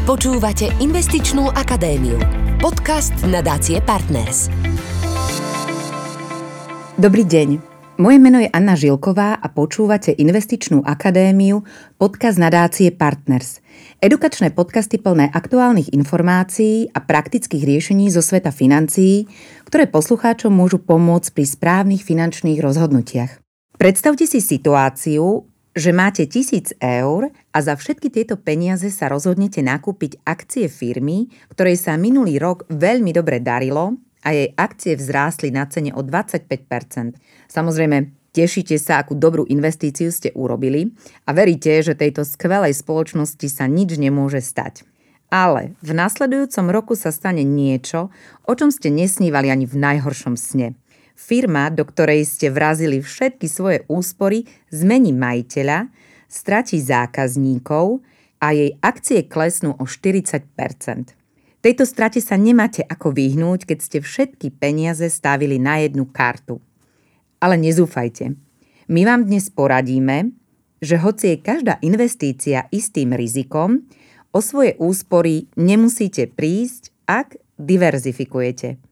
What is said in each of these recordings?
Počúvate Investičnú akadémiu. Podcast nadácie Partners. Dobrý deň. Moje meno je Anna Žilková a počúvate Investičnú akadémiu, podcast nadácie Partners. Edukačné podcasty plné aktuálnych informácií a praktických riešení zo sveta financií, ktoré poslucháčom môžu pomôcť pri správnych finančných rozhodnutiach. Predstavte si situáciu, že máte tisíc eur a za všetky tieto peniaze sa rozhodnete nakúpiť akcie firmy, ktorej sa minulý rok veľmi dobre darilo a jej akcie vzrástli na cene o 25% Samozrejme, tešíte sa, akú dobrú investíciu ste urobili a veríte, že tejto skvelej spoločnosti sa nič nemôže stať. Ale v nasledujúcom roku sa stane niečo, o čom ste nesnívali ani v najhoršom sne – Firma, do ktorej ste vrazili všetky svoje úspory, zmení majiteľa, stratí zákazníkov a jej akcie klesnú o 40% Tejto strate sa nemáte ako vyhnúť, keď ste všetky peniaze stavili na jednu kartu. Ale nezúfajte. My vám dnes poradíme, že hoci je každá investícia istým rizikom, o svoje úspory nemusíte prísť, ak diverzifikujete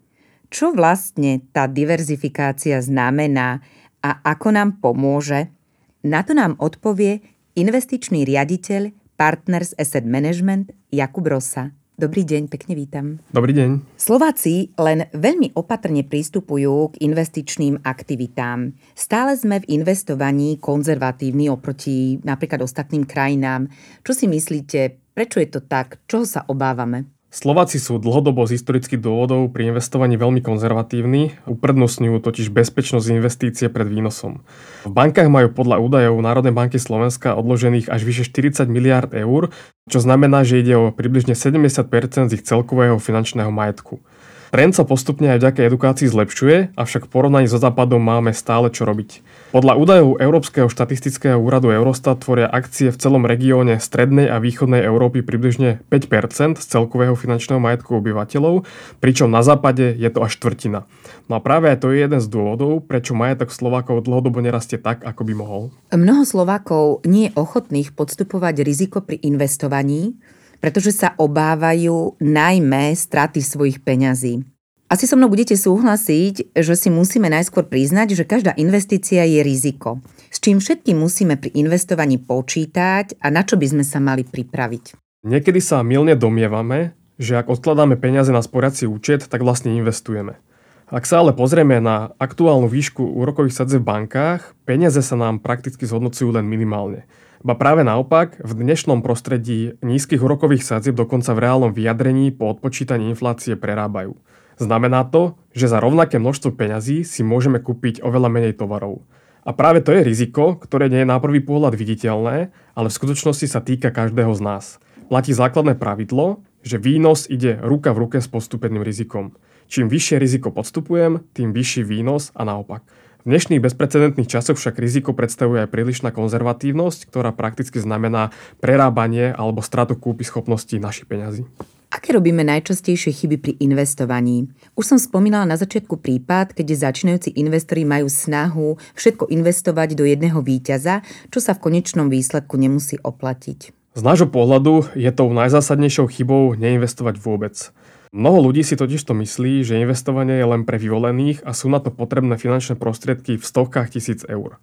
čo vlastne tá diverzifikácia znamená a ako nám pomôže? Na to nám odpovie investičný riaditeľ Partners Asset Management Jakub Rosa. Dobrý deň, pekne vítam. Dobrý deň. Slováci len veľmi opatrne pristupujú k investičným aktivitám. Stále sme v investovaní konzervatívni oproti napríklad ostatným krajinám. Čo si myslíte, prečo je to tak? Čoho sa obávame? Slováci sú dlhodobo z historických dôvodov pri investovaní veľmi konzervatívni, uprednostňujú totiž bezpečnosť investície pred výnosom. V bankách majú podľa údajov Národnej banky Slovenska odložených až vyše 40 miliard eur, čo znamená, že ide o približne 70 z ich celkového finančného majetku. Trend sa postupne aj vďaka edukácii zlepšuje, avšak v porovnaní so západom máme stále čo robiť. Podľa údajov Európskeho štatistického úradu Eurostat tvoria akcie v celom regióne strednej a východnej Európy približne 5 z celkového finančného majetku obyvateľov, pričom na západe je to až štvrtina. No a práve to je jeden z dôvodov, prečo majetok Slovákov dlhodobo nerastie tak, ako by mohol. Mnoho Slovákov nie je ochotných podstupovať riziko pri investovaní, pretože sa obávajú najmä straty svojich peňazí. Asi so mnou budete súhlasiť, že si musíme najskôr priznať, že každá investícia je riziko, s čím všetkým musíme pri investovaní počítať a na čo by sme sa mali pripraviť. Niekedy sa milne domievame, že ak odkladáme peniaze na sporiaci účet, tak vlastne investujeme. Ak sa ale pozrieme na aktuálnu výšku úrokových sadzeb v bankách, peniaze sa nám prakticky zhodnocujú len minimálne. Ba práve naopak, v dnešnom prostredí nízkych úrokových sadzieb dokonca v reálnom vyjadrení po odpočítaní inflácie prerábajú. Znamená to, že za rovnaké množstvo peňazí si môžeme kúpiť oveľa menej tovarov. A práve to je riziko, ktoré nie je na prvý pohľad viditeľné, ale v skutočnosti sa týka každého z nás. Platí základné pravidlo, že výnos ide ruka v ruke s postupeným rizikom. Čím vyššie riziko podstupujem, tým vyšší výnos a naopak. V dnešných bezprecedentných časoch však riziko predstavuje aj prílišná konzervatívnosť, ktorá prakticky znamená prerábanie alebo stratu kúpy schopnosti našich peňazí. Aké robíme najčastejšie chyby pri investovaní? Už som spomínala na začiatku prípad, keď začínajúci investori majú snahu všetko investovať do jedného víťaza, čo sa v konečnom výsledku nemusí oplatiť. Z nášho pohľadu je tou najzásadnejšou chybou neinvestovať vôbec. Mnoho ľudí si totiž to myslí, že investovanie je len pre vyvolených a sú na to potrebné finančné prostriedky v stovkách tisíc eur.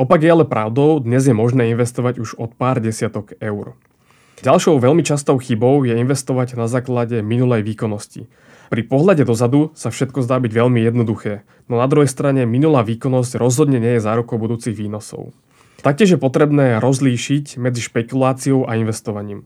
Opak je ale pravdou, dnes je možné investovať už od pár desiatok eur. Ďalšou veľmi častou chybou je investovať na základe minulej výkonnosti. Pri pohľade dozadu sa všetko zdá byť veľmi jednoduché, no na druhej strane minulá výkonnosť rozhodne nie je zárukou budúcich výnosov. Taktiež je potrebné rozlíšiť medzi špekuláciou a investovaním.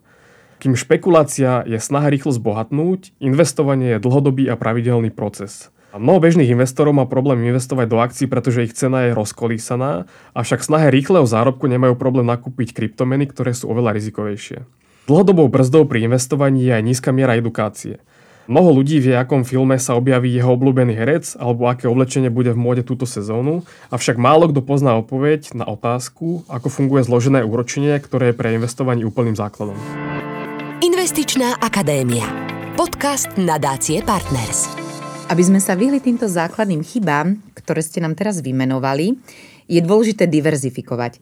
Kým špekulácia je snaha rýchlo zbohatnúť, investovanie je dlhodobý a pravidelný proces. A mnoho bežných investorov má problém investovať do akcií, pretože ich cena je rozkolísaná, avšak snahe rýchleho zárobku nemajú problém nakúpiť kryptomeny, ktoré sú oveľa rizikovejšie. Dlhodobou brzdou pri investovaní je aj nízka miera edukácie. Mnoho ľudí vie, akom filme sa objaví jeho obľúbený herec alebo aké oblečenie bude v móde túto sezónu, avšak málo kto pozná odpoveď na otázku, ako funguje zložené úročenie, ktoré je pre investovanie úplným základom. Investičná akadémia. Podcast nadácie Partners. Aby sme sa vyhli týmto základným chybám, ktoré ste nám teraz vymenovali, je dôležité diverzifikovať.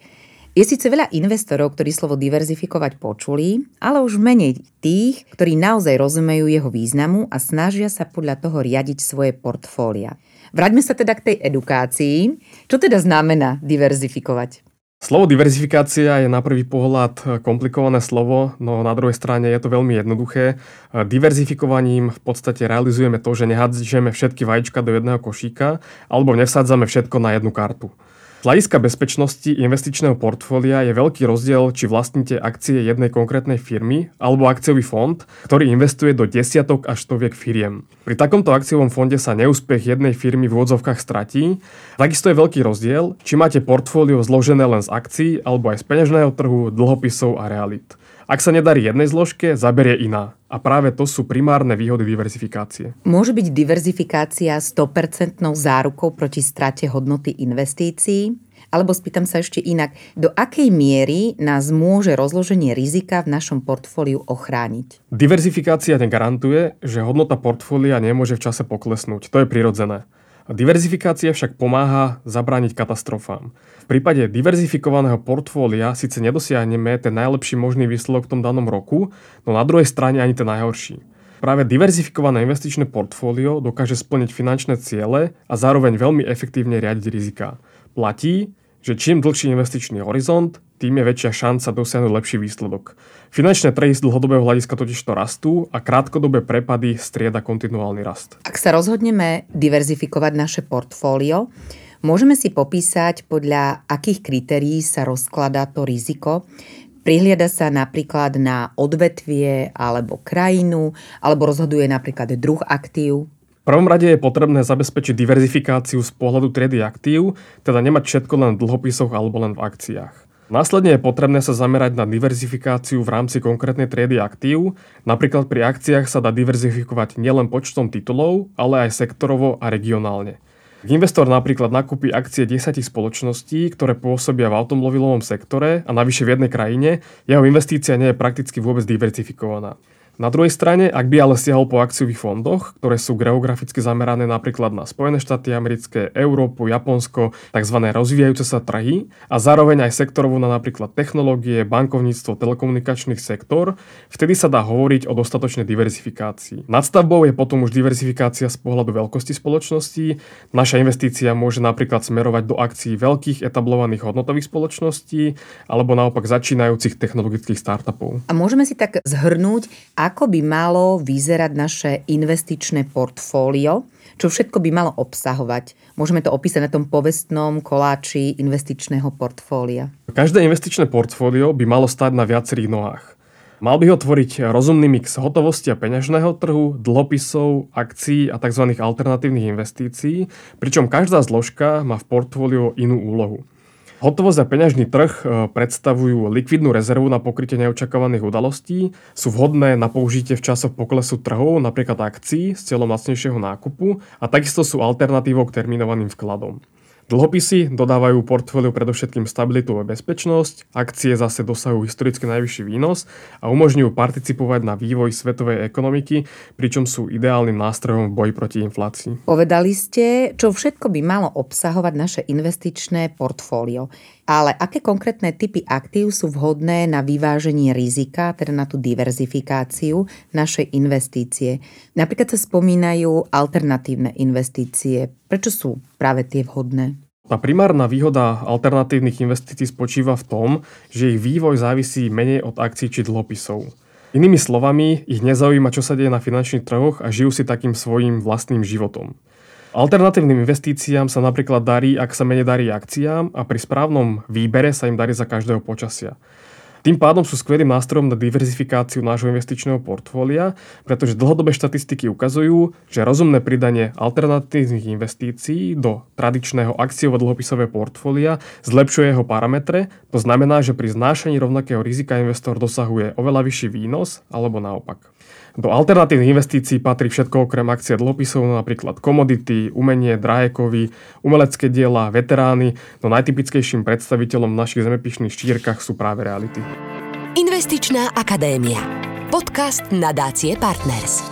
Je síce veľa investorov, ktorí slovo diverzifikovať počuli, ale už menej tých, ktorí naozaj rozumejú jeho významu a snažia sa podľa toho riadiť svoje portfólia. Vráťme sa teda k tej edukácii. Čo teda znamená diverzifikovať? Slovo diverzifikácia je na prvý pohľad komplikované slovo, no na druhej strane je to veľmi jednoduché. Diverzifikovaním v podstate realizujeme to, že nehádžeme všetky vajíčka do jedného košíka alebo nevsádzame všetko na jednu kartu. Z hľadiska bezpečnosti investičného portfólia je veľký rozdiel, či vlastníte akcie jednej konkrétnej firmy alebo akciový fond, ktorý investuje do desiatok až stoviek firiem. Pri takomto akciovom fonde sa neúspech jednej firmy v úvodzovkách stratí. Takisto je veľký rozdiel, či máte portfólio zložené len z akcií alebo aj z peňažného trhu, dlhopisov a realit. Ak sa nedarí jednej zložke, zaberie iná. A práve to sú primárne výhody diverzifikácie. Môže byť diverzifikácia 100% zárukou proti strate hodnoty investícií? Alebo spýtam sa ešte inak, do akej miery nás môže rozloženie rizika v našom portfóliu ochrániť? Diverzifikácia negarantuje, že hodnota portfólia nemôže v čase poklesnúť. To je prirodzené. Diverzifikácia však pomáha zabrániť katastrofám. Prípade diverzifikovaného portfólia síce nedosiahneme ten najlepší možný výsledok v tom danom roku, no na druhej strane ani ten najhorší. Práve diverzifikované investičné portfólio dokáže splniť finančné ciele a zároveň veľmi efektívne riadiť rizika. Platí, že čím dlhší investičný horizont, tým je väčšia šanca dosiahnuť lepší výsledok. Finančné trhy z dlhodobého hľadiska totiž to rastú a krátkodobé prepady strieda kontinuálny rast. Ak sa rozhodneme diverzifikovať naše portfólio, môžeme si popísať, podľa akých kritérií sa rozkladá to riziko. Prihliada sa napríklad na odvetvie alebo krajinu, alebo rozhoduje napríklad druh aktív, prvom rade je potrebné zabezpečiť diverzifikáciu z pohľadu triedy aktív, teda nemať všetko len v dlhopisoch alebo len v akciách. Následne je potrebné sa zamerať na diverzifikáciu v rámci konkrétnej triedy aktív. Napríklad pri akciách sa dá diverzifikovať nielen počtom titulov, ale aj sektorovo a regionálne. Investor napríklad nakúpi akcie 10 spoločností, ktoré pôsobia v automobilovom sektore a navyše v jednej krajine, jeho investícia nie je prakticky vôbec diverzifikovaná. Na druhej strane, ak by ale siahol po akciových fondoch, ktoré sú geograficky zamerané napríklad na Spojené štáty americké, Európu, Japonsko, tzv. rozvíjajúce sa trhy a zároveň aj sektorovo na napríklad technológie, bankovníctvo, telekomunikačný sektor, vtedy sa dá hovoriť o dostatočnej diverzifikácii. Nadstavbou je potom už diverzifikácia z pohľadu veľkosti spoločností. Naša investícia môže napríklad smerovať do akcií veľkých etablovaných hodnotových spoločností alebo naopak začínajúcich technologických startupov. A môžeme si tak zhrnúť, ako by malo vyzerať naše investičné portfólio, čo všetko by malo obsahovať. Môžeme to opísať na tom povestnom koláči investičného portfólia. Každé investičné portfólio by malo stať na viacerých nohách. Mal by ho tvoriť rozumný mix hotovosti a peňažného trhu, dlhopisov, akcií a tzv. alternatívnych investícií, pričom každá zložka má v portfóliu inú úlohu. Hotovosť a peňažný trh e, predstavujú likvidnú rezervu na pokrytie neočakávaných udalostí, sú vhodné na použitie v časoch poklesu trhov, napríklad akcií s cieľom lacnejšieho nákupu a takisto sú alternatívou k terminovaným vkladom. Dlhopisy dodávajú portfóliu predovšetkým stabilitu a bezpečnosť, akcie zase dosahujú historicky najvyšší výnos a umožňujú participovať na vývoj svetovej ekonomiky, pričom sú ideálnym nástrojom v boji proti inflácii. Povedali ste, čo všetko by malo obsahovať naše investičné portfólio. Ale aké konkrétne typy aktív sú vhodné na vyváženie rizika, teda na tú diverzifikáciu našej investície? Napríklad sa spomínajú alternatívne investície. Prečo sú práve tie vhodné? Tá primárna výhoda alternatívnych investícií spočíva v tom, že ich vývoj závisí menej od akcií či dlhopisov. Inými slovami, ich nezaujíma, čo sa deje na finančných trhoch a žijú si takým svojim vlastným životom. Alternatívnym investíciám sa napríklad darí, ak sa menej darí akciám a pri správnom výbere sa im darí za každého počasia. Tým pádom sú skvelým nástrojom na diverzifikáciu nášho investičného portfólia, pretože dlhodobé štatistiky ukazujú, že rozumné pridanie alternatívnych investícií do tradičného akciovo-dlhopisového portfólia zlepšuje jeho parametre, to znamená, že pri znášaní rovnakého rizika investor dosahuje oveľa vyšší výnos alebo naopak. Do alternatívnych investícií patrí všetko okrem akcie dlhopisov, napríklad komodity, umenie, drahé kovy, umelecké diela, veterány, no najtypickejším predstaviteľom v našich zemepišných štírkach sú práve reality. Investičná akadémia. Podcast nadácie Partners.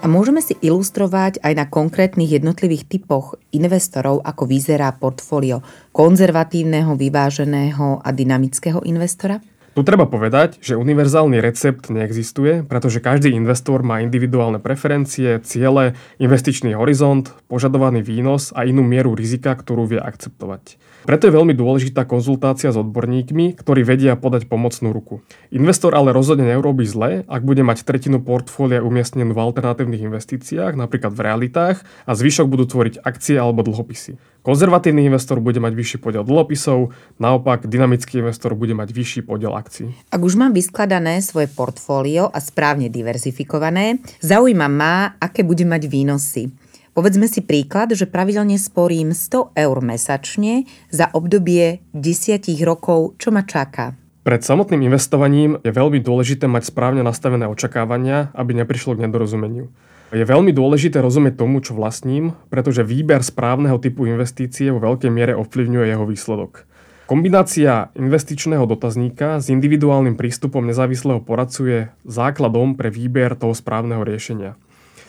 A môžeme si ilustrovať aj na konkrétnych jednotlivých typoch investorov, ako vyzerá portfólio konzervatívneho, vyváženého a dynamického investora? Tu treba povedať, že univerzálny recept neexistuje, pretože každý investor má individuálne preferencie, ciele, investičný horizont, požadovaný výnos a inú mieru rizika, ktorú vie akceptovať. Preto je veľmi dôležitá konzultácia s odborníkmi, ktorí vedia podať pomocnú ruku. Investor ale rozhodne neurobí zle, ak bude mať tretinu portfólia umiestnenú v alternatívnych investíciách, napríklad v realitách, a zvyšok budú tvoriť akcie alebo dlhopisy. Konzervatívny investor bude mať vyšší podiel dlhopisov, naopak dynamický investor bude mať vyšší podiel akcií. Ak už mám vyskladané svoje portfólio a správne diverzifikované, zaujíma ma, aké bude mať výnosy. Povedzme si príklad, že pravidelne sporím 100 eur mesačne za obdobie 10 rokov, čo ma čaká. Pred samotným investovaním je veľmi dôležité mať správne nastavené očakávania, aby neprišlo k nedorozumeniu. Je veľmi dôležité rozumieť tomu, čo vlastním, pretože výber správneho typu investície vo veľkej miere ovplyvňuje jeho výsledok. Kombinácia investičného dotazníka s individuálnym prístupom nezávislého poradcu je základom pre výber toho správneho riešenia.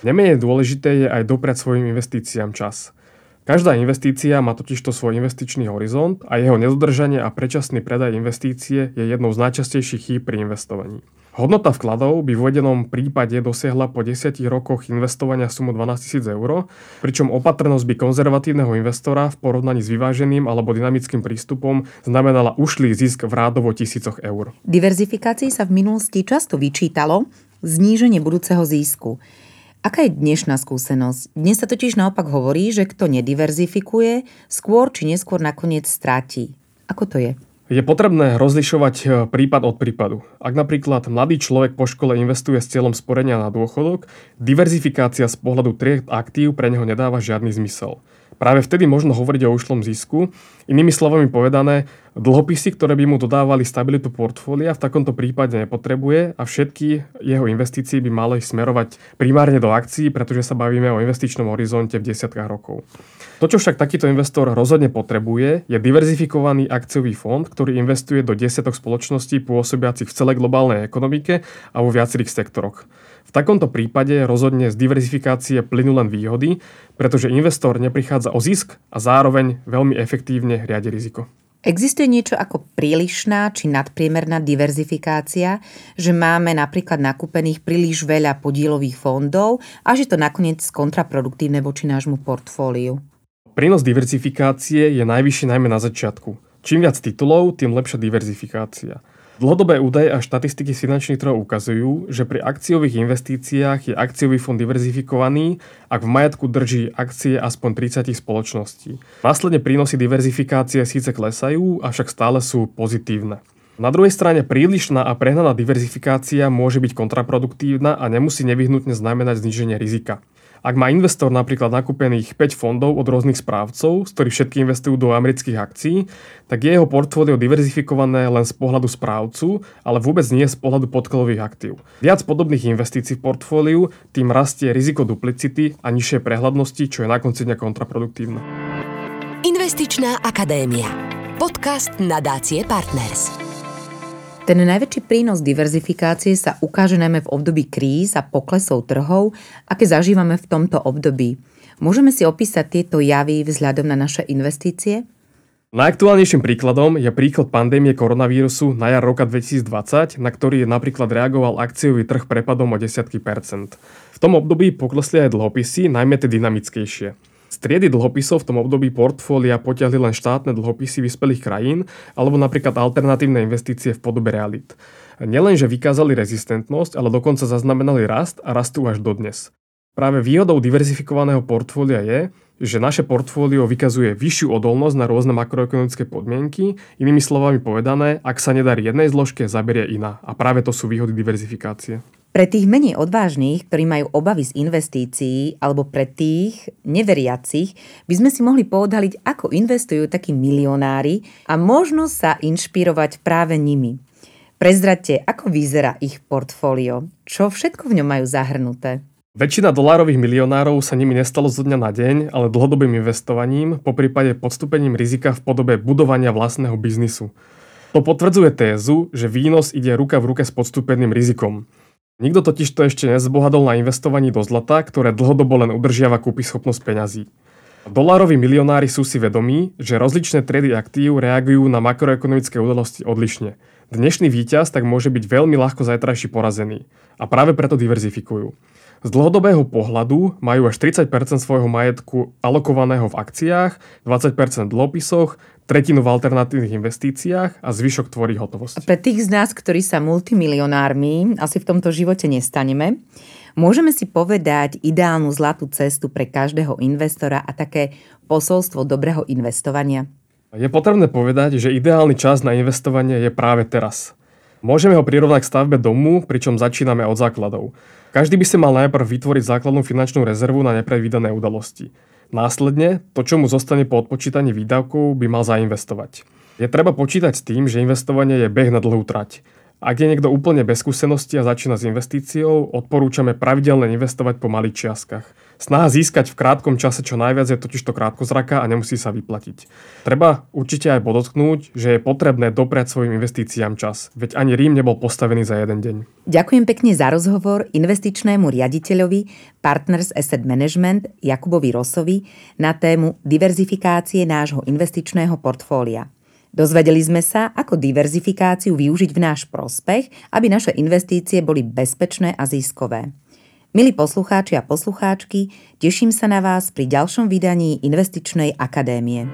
Nemenej dôležité je aj dopriať svojim investíciám čas. Každá investícia má totižto svoj investičný horizont a jeho nedodržanie a predčasný predaj investície je jednou z najčastejších chýb pri investovaní. Hodnota vkladov by v uvedenom prípade dosiahla po 10 rokoch investovania sumu 12 000 eur, pričom opatrnosť by konzervatívneho investora v porovnaní s vyváženým alebo dynamickým prístupom znamenala ušlý zisk v rádovo tisícoch eur. Diverzifikácii sa v minulosti často vyčítalo zníženie budúceho zisku. Aká je dnešná skúsenosť? Dnes sa totiž naopak hovorí, že kto nediverzifikuje, skôr či neskôr nakoniec stráti. Ako to je? Je potrebné rozlišovať e, prípad od prípadu. Ak napríklad mladý človek po škole investuje s cieľom sporenia na dôchodok, diverzifikácia z pohľadu tried aktív pre neho nedáva žiadny zmysel. Práve vtedy možno hovoriť o ušlom zisku. Inými slovami povedané, dlhopisy, ktoré by mu dodávali stabilitu portfólia, v takomto prípade nepotrebuje a všetky jeho investície by mali smerovať primárne do akcií, pretože sa bavíme o investičnom horizonte v desiatkách rokov. To, čo však takýto investor rozhodne potrebuje, je diverzifikovaný akciový fond, ktorý investuje do desiatok spoločností pôsobiacich v celej globálnej ekonomike a vo viacerých sektoroch. V takomto prípade rozhodne z diverzifikácie plynú len výhody, pretože investor neprichádza o zisk a zároveň veľmi efektívne riadi riziko. Existuje niečo ako prílišná či nadpriemerná diverzifikácia, že máme napríklad nakúpených príliš veľa podielových fondov a že to nakoniec kontraproduktívne voči nášmu portfóliu? Prínos diverzifikácie je najvyšší najmä na začiatku. Čím viac titulov, tým lepšia diverzifikácia. Dlhodobé údaje a štatistiky z finančných trhov ukazujú, že pri akciových investíciách je akciový fond diverzifikovaný, ak v majetku drží akcie aspoň 30 spoločností. Následne prínosy diverzifikácie síce klesajú, avšak stále sú pozitívne. Na druhej strane prílišná a prehnaná diverzifikácia môže byť kontraproduktívna a nemusí nevyhnutne znamenať zníženie rizika. Ak má investor napríklad nakúpených 5 fondov od rôznych správcov, z ktorých všetky investujú do amerických akcií, tak je jeho portfólio diverzifikované len z pohľadu správcu, ale vôbec nie z pohľadu podkladových aktív. Viac podobných investícií v portfóliu, tým rastie riziko duplicity a nižšie prehľadnosti, čo je na konci dňa kontraproduktívne. Investičná akadémia. Podcast nadácie Partners. Ten najväčší prínos diverzifikácie sa ukáže najmä v období kríz a poklesov trhov, aké zažívame v tomto období. Môžeme si opísať tieto javy vzhľadom na naše investície? Najaktuálnejším príkladom je príklad pandémie koronavírusu na jar roka 2020, na ktorý napríklad reagoval akciový trh prepadom o desiatky percent. V tom období poklesli aj dlhopisy, najmä tie dynamickejšie. Triedy dlhopisov v tom období portfólia potiahli len štátne dlhopisy vyspelých krajín alebo napríklad alternatívne investície v podobe realit. Nielenže vykázali rezistentnosť, ale dokonca zaznamenali rast a rastú až dodnes. Práve výhodou diverzifikovaného portfólia je, že naše portfólio vykazuje vyššiu odolnosť na rôzne makroekonomické podmienky, inými slovami povedané, ak sa nedarí jednej zložke, zaberie iná. A práve to sú výhody diverzifikácie. Pre tých menej odvážnych, ktorí majú obavy z investícií, alebo pre tých neveriacich, by sme si mohli poodhaliť, ako investujú takí milionári a možno sa inšpirovať práve nimi. Prezrate, ako vyzerá ich portfólio, čo všetko v ňom majú zahrnuté. Väčšina dolárových milionárov sa nimi nestalo zo dňa na deň, ale dlhodobým investovaním, po prípade podstupením rizika v podobe budovania vlastného biznisu. To potvrdzuje tézu, že výnos ide ruka v ruke s podstúpeným rizikom. Nikto totiž to ešte nezbohadol na investovaní do zlata, ktoré dlhodobo len udržiava kúpy schopnosť peňazí. Dolároví milionári sú si vedomí, že rozličné triedy aktív reagujú na makroekonomické udalosti odlišne. Dnešný víťaz tak môže byť veľmi ľahko zajtrajší porazený a práve preto diverzifikujú. Z dlhodobého pohľadu majú až 30% svojho majetku alokovaného v akciách, 20% v dlhopisoch, tretinu v alternatívnych investíciách a zvyšok tvorí hotovosť. Pre tých z nás, ktorí sa multimilionármi asi v tomto živote nestaneme, môžeme si povedať ideálnu zlatú cestu pre každého investora a také posolstvo dobrého investovania? Je potrebné povedať, že ideálny čas na investovanie je práve teraz. Môžeme ho prirovnať k stavbe domu, pričom začíname od základov. Každý by si mal najprv vytvoriť základnú finančnú rezervu na nepredvídané udalosti. Následne, to, čo mu zostane po odpočítaní výdavkov, by mal zainvestovať. Je treba počítať s tým, že investovanie je beh na dlhú trať. Ak je niekto úplne bez skúsenosti a začína s investíciou, odporúčame pravidelne investovať po malých čiastkach. Snaha získať v krátkom čase čo najviac je totiž to krátkozraka a nemusí sa vyplatiť. Treba určite aj podotknúť, že je potrebné dopriať svojim investíciám čas, veď ani Rím nebol postavený za jeden deň. Ďakujem pekne za rozhovor investičnému riaditeľovi Partners Asset Management Jakubovi Rosovi na tému diverzifikácie nášho investičného portfólia. Dozvedeli sme sa, ako diverzifikáciu využiť v náš prospech, aby naše investície boli bezpečné a ziskové. Milí poslucháči a poslucháčky, teším sa na vás pri ďalšom vydaní Investičnej akadémie.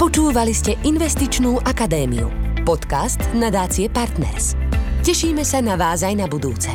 Počúvali ste Investičnú akadémiu, podcast nadácie Partners. Tešíme sa na vás aj na budúce.